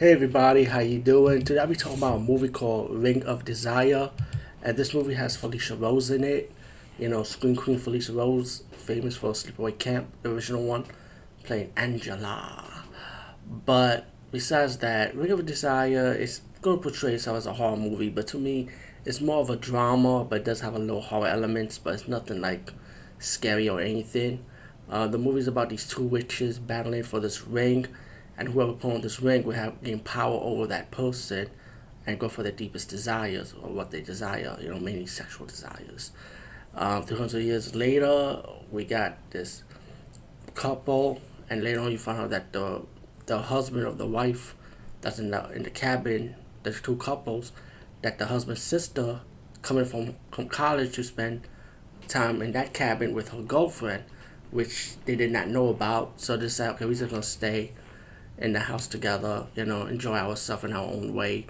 Hey everybody, how you doing? Today I'll be talking about a movie called Ring of Desire, and this movie has Felissa Rose in it. You know, Screen Queen Felissa Rose, famous for Sleepaway Camp, the original one, playing Angela. But besides that, Ring of Desire is going to portray itself as a horror movie, but to me, it's more of a drama, but it does have a little horror elements, but it's nothing like scary or anything. Uh, the movie's about these two witches battling for this ring, and whoever pulls this ring will have gain power over that person and go for their deepest desires or what they desire, you know, mainly sexual desires. Um, 200 years later, we got this couple, and later on, you find out that the the husband of the wife that's in the in the cabin, there's two couples, that the husband's sister coming from from college to spend time in that cabin with her girlfriend, which they did not know about. So they said, okay, we're just gonna stay in the house together, you know, enjoy ourselves in our own way.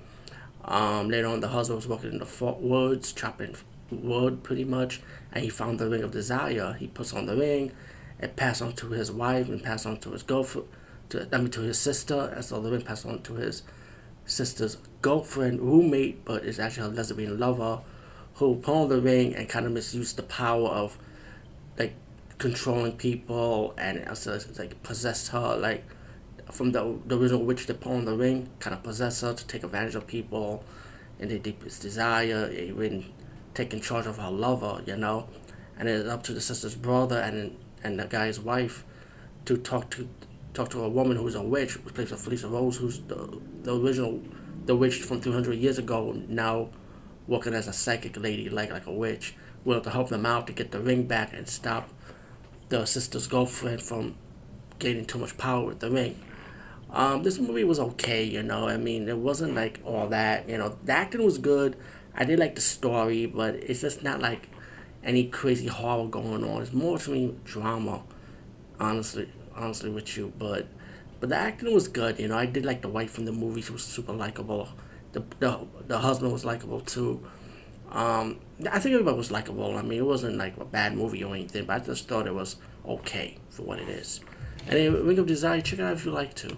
Um, later on, the husband was working in the woods, chopping wood pretty much, and he found the ring of desire. He puts on the ring, and passed on to his wife, and passed on to his girlfriend, to I mean to his sister, and so the ring passed on to his sister's girlfriend, roommate, but is actually a lesbian lover, who pawned the ring and kind of misused the power of like controlling people and also like possessed her like from the, the original witch that pawned the ring, kind of possessed her to take advantage of people and their deepest desire, even taking charge of her lover, you know. And it's up to the sister's brother and and the guy's wife to talk to talk to a woman who's a witch, who plays Felicia Rose, who's the the original the witch from 300 years ago, now working as a psychic lady, like like a witch, willing to help them out to get the ring back and stop the sister's girlfriend from gaining too much power with the ring. Um, this movie was okay, you know. I mean, it wasn't like all that. You know, the acting was good. I did like the story, but it's just not like any crazy horror going on. It's more to me drama, honestly, honestly with you. But but the acting was good. You know, I did like the wife from the movie. She was super likable. The the the husband was likable too. Um, I think everybody was likable. I mean, it wasn't like a bad movie or anything, but I just thought it was okay for what it is. And anyway, Ring of Desire, check it out if you like to.